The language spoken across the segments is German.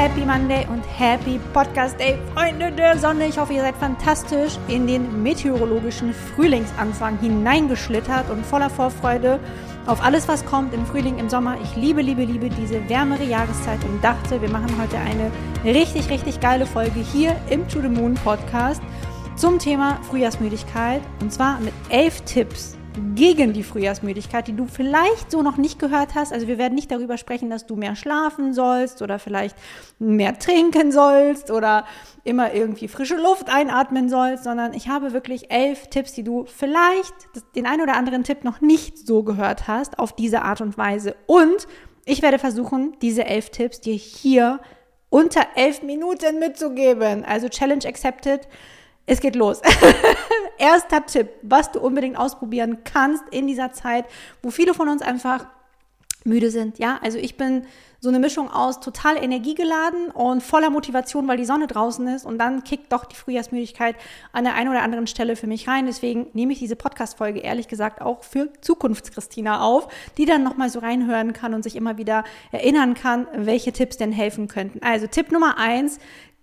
Happy, Monday und Happy Podcast Day, Freunde der Sonne. Ich hoffe, ihr seid fantastisch in den meteorologischen Frühlingsanfang hineingeschlittert und voller Vorfreude auf alles, was kommt im Frühling, im Sommer. Ich liebe, liebe, liebe diese wärmere Jahreszeit und dachte, wir machen heute eine richtig, richtig geile Folge hier im To the Moon Podcast zum Thema Frühjahrsmüdigkeit und zwar mit elf Tipps gegen die Frühjahrsmüdigkeit, die du vielleicht so noch nicht gehört hast. Also wir werden nicht darüber sprechen, dass du mehr schlafen sollst oder vielleicht mehr trinken sollst oder immer irgendwie frische Luft einatmen sollst, sondern ich habe wirklich elf Tipps, die du vielleicht den einen oder anderen Tipp noch nicht so gehört hast, auf diese Art und Weise. Und ich werde versuchen, diese elf Tipps dir hier unter elf Minuten mitzugeben. Also Challenge accepted. Es geht los. Erster Tipp, was du unbedingt ausprobieren kannst in dieser Zeit, wo viele von uns einfach müde sind. Ja, also ich bin so eine Mischung aus total energiegeladen und voller Motivation, weil die Sonne draußen ist und dann kickt doch die Frühjahrsmüdigkeit an der einen oder anderen Stelle für mich rein. Deswegen nehme ich diese Podcast-Folge ehrlich gesagt auch für Zukunftschristina auf, die dann nochmal so reinhören kann und sich immer wieder erinnern kann, welche Tipps denn helfen könnten. Also Tipp Nummer eins,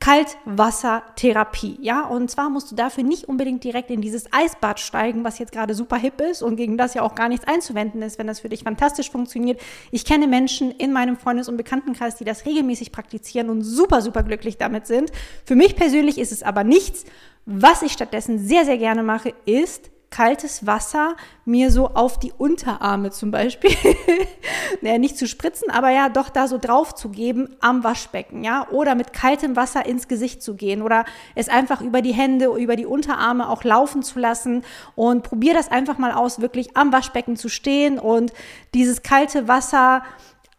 Kaltwassertherapie. Ja, und zwar musst du dafür nicht unbedingt direkt in dieses Eisbad steigen, was jetzt gerade super hip ist und gegen das ja auch gar nichts einzuwenden ist, wenn das für dich fantastisch funktioniert. Ich kenne Menschen in meinem Freundes- und Bekanntenkreis, die das regelmäßig praktizieren und super, super glücklich damit sind. Für mich persönlich ist es aber nichts. Was ich stattdessen sehr, sehr gerne mache, ist kaltes Wasser mir so auf die Unterarme zum Beispiel, naja, nicht zu spritzen, aber ja, doch da so drauf zu geben am Waschbecken, ja, oder mit kaltem Wasser ins Gesicht zu gehen oder es einfach über die Hände, über die Unterarme auch laufen zu lassen und probier das einfach mal aus, wirklich am Waschbecken zu stehen und dieses kalte Wasser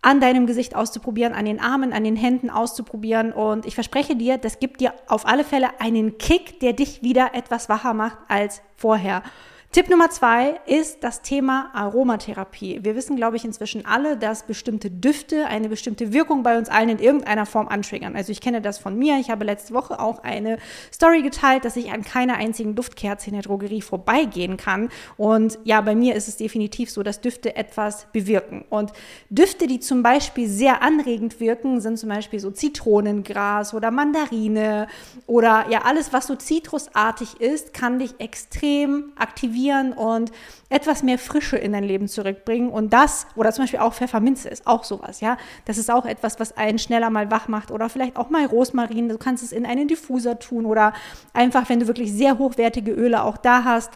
an deinem Gesicht auszuprobieren, an den Armen, an den Händen auszuprobieren. Und ich verspreche dir, das gibt dir auf alle Fälle einen Kick, der dich wieder etwas wacher macht als vorher. Tipp Nummer zwei ist das Thema Aromatherapie. Wir wissen, glaube ich, inzwischen alle, dass bestimmte Düfte eine bestimmte Wirkung bei uns allen in irgendeiner Form antriggern. Also ich kenne das von mir. Ich habe letzte Woche auch eine Story geteilt, dass ich an keiner einzigen Duftkerze in der Drogerie vorbeigehen kann. Und ja, bei mir ist es definitiv so, dass Düfte etwas bewirken. Und Düfte, die zum Beispiel sehr anregend wirken, sind zum Beispiel so Zitronengras oder Mandarine oder ja, alles, was so zitrusartig ist, kann dich extrem aktivieren aktivieren und etwas mehr Frische in dein Leben zurückbringen. Und das, oder zum Beispiel auch Pfefferminze ist auch sowas, ja. Das ist auch etwas, was einen schneller mal wach macht. Oder vielleicht auch mal Rosmarin. Du kannst es in einen Diffuser tun oder einfach, wenn du wirklich sehr hochwertige Öle auch da hast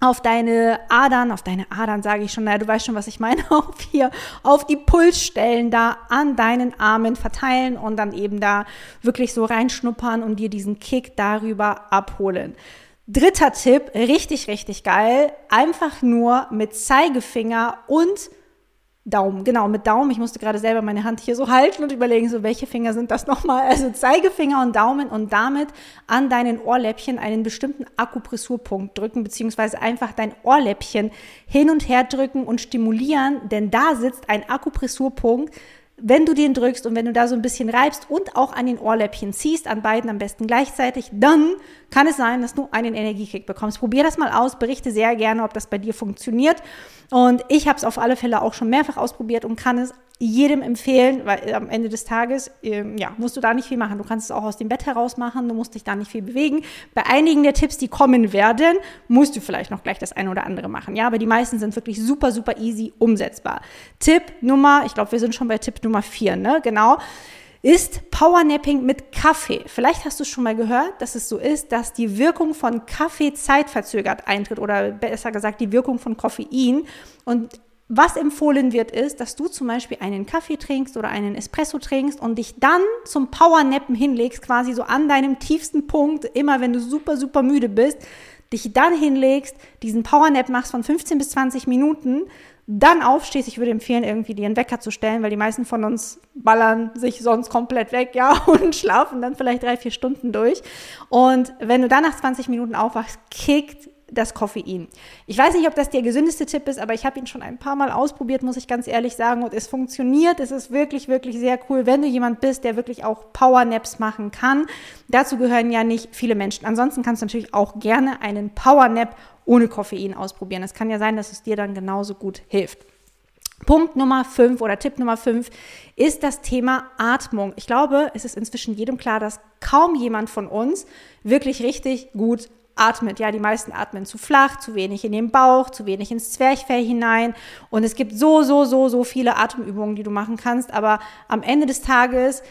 auf deine Adern, auf deine Adern sage ich schon, naja, du weißt schon, was ich meine, auf hier, auf die Pulsstellen da an deinen Armen verteilen und dann eben da wirklich so reinschnuppern und dir diesen Kick darüber abholen. Dritter Tipp, richtig, richtig geil. Einfach nur mit Zeigefinger und Daumen. Genau, mit Daumen. Ich musste gerade selber meine Hand hier so halten und überlegen, so welche Finger sind das nochmal? Also Zeigefinger und Daumen und damit an deinen Ohrläppchen einen bestimmten Akupressurpunkt drücken, beziehungsweise einfach dein Ohrläppchen hin und her drücken und stimulieren, denn da sitzt ein Akupressurpunkt, wenn du den drückst und wenn du da so ein bisschen reibst und auch an den Ohrläppchen ziehst, an beiden am besten gleichzeitig, dann kann es sein, dass du einen Energiekick bekommst. Probier das mal aus, berichte sehr gerne, ob das bei dir funktioniert. Und ich habe es auf alle Fälle auch schon mehrfach ausprobiert und kann es jedem empfehlen, weil am Ende des Tages, ähm, ja, musst du da nicht viel machen. Du kannst es auch aus dem Bett heraus machen, du musst dich da nicht viel bewegen. Bei einigen der Tipps, die kommen werden, musst du vielleicht noch gleich das eine oder andere machen. Ja, aber die meisten sind wirklich super, super easy umsetzbar. Tipp Nummer, ich glaube, wir sind schon bei Tipp Nummer vier, ne? Genau ist Powernapping mit Kaffee. Vielleicht hast du schon mal gehört, dass es so ist, dass die Wirkung von Kaffee zeitverzögert eintritt oder besser gesagt die Wirkung von Koffein. Und was empfohlen wird, ist, dass du zum Beispiel einen Kaffee trinkst oder einen Espresso trinkst und dich dann zum Powernappen hinlegst, quasi so an deinem tiefsten Punkt, immer wenn du super, super müde bist, dich dann hinlegst, diesen Powernap machst von 15 bis 20 Minuten, dann aufstehst. Ich würde empfehlen, irgendwie dir einen Wecker zu stellen, weil die meisten von uns ballern sich sonst komplett weg, ja, und schlafen dann vielleicht drei, vier Stunden durch. Und wenn du dann nach 20 Minuten aufwachst, kickt das Koffein. Ich weiß nicht, ob das der gesündeste Tipp ist, aber ich habe ihn schon ein paar Mal ausprobiert, muss ich ganz ehrlich sagen. Und es funktioniert. Es ist wirklich, wirklich sehr cool, wenn du jemand bist, der wirklich auch Powernaps machen kann. Dazu gehören ja nicht viele Menschen. Ansonsten kannst du natürlich auch gerne einen Powernap ohne Koffein ausprobieren. Es kann ja sein, dass es dir dann genauso gut hilft. Punkt Nummer 5 oder Tipp Nummer 5 ist das Thema Atmung. Ich glaube, es ist inzwischen jedem klar, dass kaum jemand von uns wirklich richtig gut atmet. Ja, die meisten atmen zu flach, zu wenig in den Bauch, zu wenig ins Zwerchfell hinein. Und es gibt so, so, so, so viele Atemübungen, die du machen kannst. Aber am Ende des Tages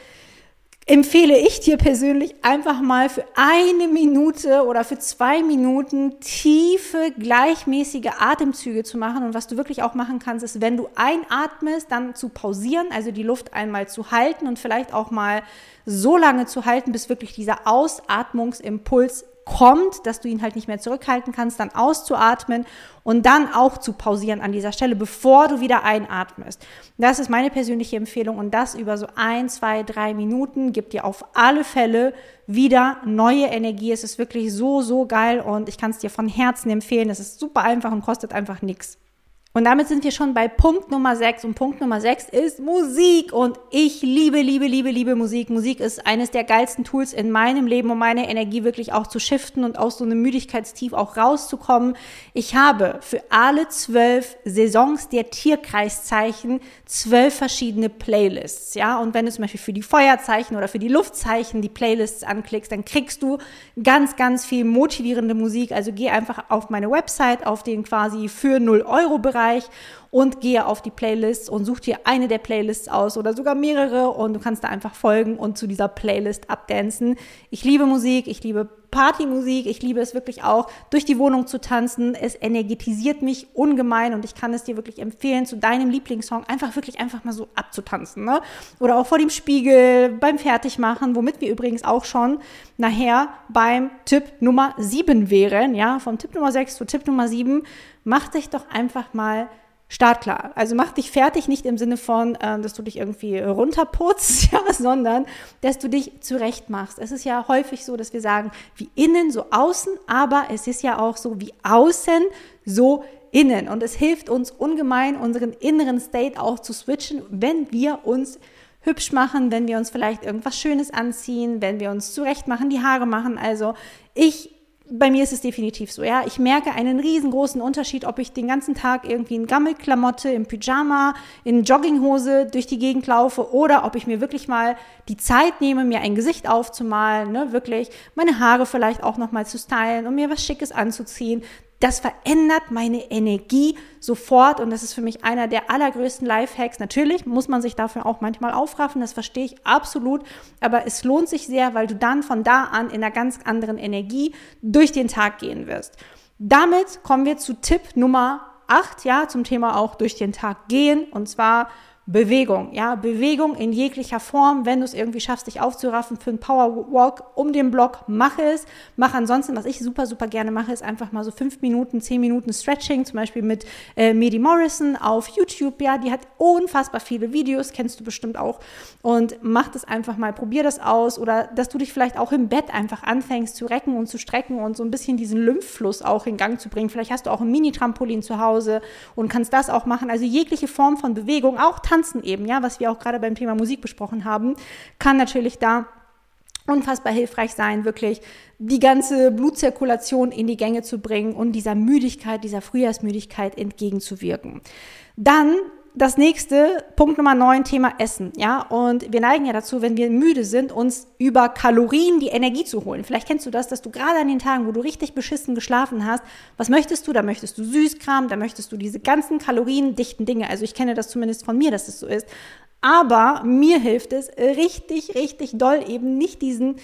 empfehle ich dir persönlich einfach mal für eine Minute oder für zwei Minuten tiefe, gleichmäßige Atemzüge zu machen. Und was du wirklich auch machen kannst, ist, wenn du einatmest, dann zu pausieren, also die Luft einmal zu halten und vielleicht auch mal so lange zu halten, bis wirklich dieser Ausatmungsimpuls kommt, dass du ihn halt nicht mehr zurückhalten kannst, dann auszuatmen und dann auch zu pausieren an dieser Stelle, bevor du wieder einatmest. Das ist meine persönliche Empfehlung und das über so ein, zwei, drei Minuten gibt dir auf alle Fälle wieder neue Energie. Es ist wirklich so, so geil und ich kann es dir von Herzen empfehlen. Es ist super einfach und kostet einfach nichts. Und damit sind wir schon bei Punkt Nummer 6. Und Punkt Nummer 6 ist Musik. Und ich liebe, liebe, liebe, liebe Musik. Musik ist eines der geilsten Tools in meinem Leben, um meine Energie wirklich auch zu shiften und aus so einem Müdigkeitstief auch rauszukommen. Ich habe für alle zwölf Saisons der Tierkreiszeichen zwölf verschiedene Playlists. Ja, und wenn du zum Beispiel für die Feuerzeichen oder für die Luftzeichen die Playlists anklickst, dann kriegst du ganz, ganz viel motivierende Musik. Also geh einfach auf meine Website, auf den quasi für 0 Euro Bereich Bereich und gehe auf die Playlist und such dir eine der Playlists aus oder sogar mehrere und du kannst da einfach folgen und zu dieser Playlist abdancen. Ich liebe Musik, ich liebe Partymusik, ich liebe es wirklich auch, durch die Wohnung zu tanzen. Es energetisiert mich ungemein und ich kann es dir wirklich empfehlen, zu deinem Lieblingssong einfach wirklich einfach mal so abzutanzen. Ne? Oder auch vor dem Spiegel, beim Fertigmachen, womit wir übrigens auch schon nachher beim Tipp Nummer 7 wären. Ja, vom Tipp Nummer 6 zu Tipp Nummer 7. Mach dich doch einfach mal startklar. Also mach dich fertig, nicht im Sinne von, äh, dass du dich irgendwie runterputzt, ja, sondern dass du dich zurecht machst. Es ist ja häufig so, dass wir sagen, wie innen, so außen, aber es ist ja auch so, wie außen, so innen. Und es hilft uns ungemein, unseren inneren State auch zu switchen, wenn wir uns hübsch machen, wenn wir uns vielleicht irgendwas Schönes anziehen, wenn wir uns zurecht machen, die Haare machen. Also ich bei mir ist es definitiv so, ja. Ich merke einen riesengroßen Unterschied, ob ich den ganzen Tag irgendwie in Gammelklamotte, im Pyjama, in Jogginghose durch die Gegend laufe oder ob ich mir wirklich mal die Zeit nehme, mir ein Gesicht aufzumalen, ne, wirklich meine Haare vielleicht auch nochmal zu stylen und mir was Schickes anzuziehen das verändert meine Energie sofort und das ist für mich einer der allergrößten Lifehacks. Natürlich muss man sich dafür auch manchmal aufraffen, das verstehe ich absolut, aber es lohnt sich sehr, weil du dann von da an in einer ganz anderen Energie durch den Tag gehen wirst. Damit kommen wir zu Tipp Nummer 8, ja, zum Thema auch durch den Tag gehen und zwar Bewegung, ja, Bewegung in jeglicher Form. Wenn du es irgendwie schaffst, dich aufzuraffen für einen Powerwalk um den Block, mach es. Mach ansonsten, was ich super, super gerne mache, ist einfach mal so fünf Minuten, zehn Minuten Stretching, zum Beispiel mit äh, Medi Morrison auf YouTube. Ja, die hat unfassbar viele Videos, kennst du bestimmt auch. Und mach das einfach mal, probier das aus. Oder dass du dich vielleicht auch im Bett einfach anfängst zu recken und zu strecken und so ein bisschen diesen Lymphfluss auch in Gang zu bringen. Vielleicht hast du auch ein Mini-Trampolin zu Hause und kannst das auch machen. Also jegliche Form von Bewegung, auch Tanzen Tanzen eben, ja, was wir auch gerade beim Thema Musik besprochen haben, kann natürlich da unfassbar hilfreich sein, wirklich die ganze Blutzirkulation in die Gänge zu bringen und dieser Müdigkeit, dieser Frühjahrsmüdigkeit entgegenzuwirken. Dann das nächste, Punkt Nummer 9, Thema Essen. Ja, und wir neigen ja dazu, wenn wir müde sind, uns über Kalorien die Energie zu holen. Vielleicht kennst du das, dass du gerade an den Tagen, wo du richtig beschissen geschlafen hast, was möchtest du? Da möchtest du Süßkram, da möchtest du diese ganzen kaloriendichten Dinge. Also ich kenne das zumindest von mir, dass es so ist. Aber mir hilft es richtig, richtig doll eben nicht diesen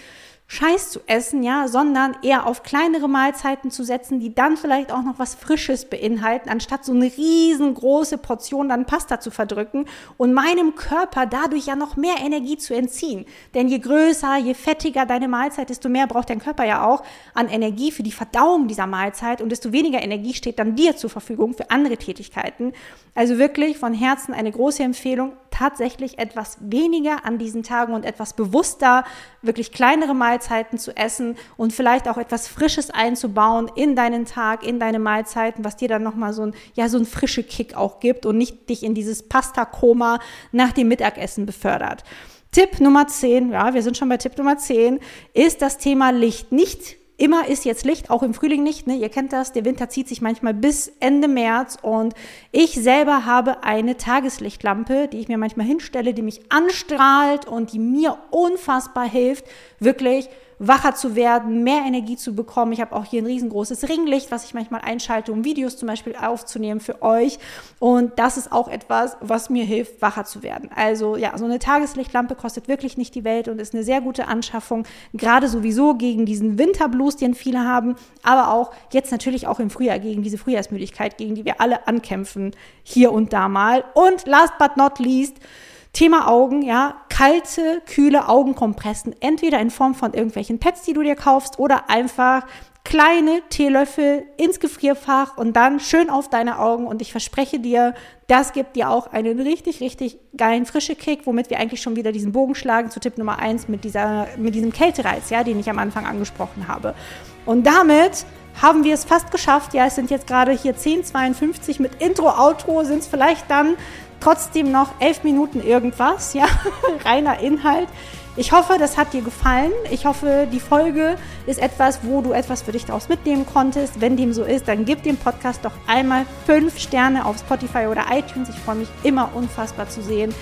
Scheiß zu essen, ja, sondern eher auf kleinere Mahlzeiten zu setzen, die dann vielleicht auch noch was Frisches beinhalten, anstatt so eine riesengroße Portion dann Pasta zu verdrücken und meinem Körper dadurch ja noch mehr Energie zu entziehen. Denn je größer, je fettiger deine Mahlzeit, desto mehr braucht dein Körper ja auch an Energie für die Verdauung dieser Mahlzeit und desto weniger Energie steht dann dir zur Verfügung für andere Tätigkeiten. Also wirklich von Herzen eine große Empfehlung, tatsächlich etwas weniger an diesen Tagen und etwas bewusster, wirklich kleinere Mahlzeiten zu essen und vielleicht auch etwas Frisches einzubauen in deinen Tag, in deine Mahlzeiten, was dir dann nochmal so ein, ja, so ein frische Kick auch gibt und nicht dich in dieses Pasta-Koma nach dem Mittagessen befördert. Tipp Nummer 10, ja, wir sind schon bei Tipp Nummer 10, ist das Thema Licht. Nicht immer ist jetzt Licht, auch im Frühling nicht. Ne? Ihr kennt das, der Winter zieht sich manchmal bis Ende März und ich selber habe eine Tageslichtlampe, die ich mir manchmal hinstelle, die mich anstrahlt und die mir unfassbar hilft, wirklich wacher zu werden, mehr Energie zu bekommen. Ich habe auch hier ein riesengroßes Ringlicht, was ich manchmal einschalte, um Videos zum Beispiel aufzunehmen für euch. Und das ist auch etwas, was mir hilft, wacher zu werden. Also ja, so eine Tageslichtlampe kostet wirklich nicht die Welt und ist eine sehr gute Anschaffung, gerade sowieso gegen diesen Winterblues, den viele haben, aber auch jetzt natürlich auch im Frühjahr gegen diese Frühjahrsmüdigkeit, gegen die wir alle ankämpfen, hier und da mal. Und last but not least, Thema Augen, ja, kalte, kühle Augenkompressen, entweder in Form von irgendwelchen Pads, die du dir kaufst, oder einfach kleine Teelöffel ins Gefrierfach und dann schön auf deine Augen. Und ich verspreche dir, das gibt dir auch einen richtig, richtig geilen frische Kick, womit wir eigentlich schon wieder diesen Bogen schlagen zu Tipp Nummer eins mit, dieser, mit diesem Kältereiz, ja, den ich am Anfang angesprochen habe. Und damit haben wir es fast geschafft. Ja, es sind jetzt gerade hier 10,52 mit Intro, Outro, sind es vielleicht dann trotzdem noch elf Minuten irgendwas, ja, reiner Inhalt. Ich hoffe, das hat dir gefallen. Ich hoffe, die Folge ist etwas, wo du etwas für dich daraus mitnehmen konntest. Wenn dem so ist, dann gib dem Podcast doch einmal fünf Sterne auf Spotify oder iTunes. Ich freue mich immer unfassbar zu sehen,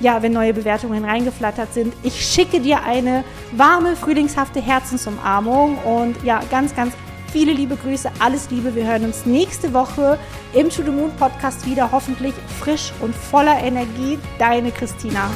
ja, wenn neue Bewertungen reingeflattert sind. Ich schicke dir eine warme, frühlingshafte Herzensumarmung und ja, ganz, ganz Viele liebe Grüße, alles Liebe. Wir hören uns nächste Woche im To the Moon Podcast wieder, hoffentlich frisch und voller Energie. Deine Christina.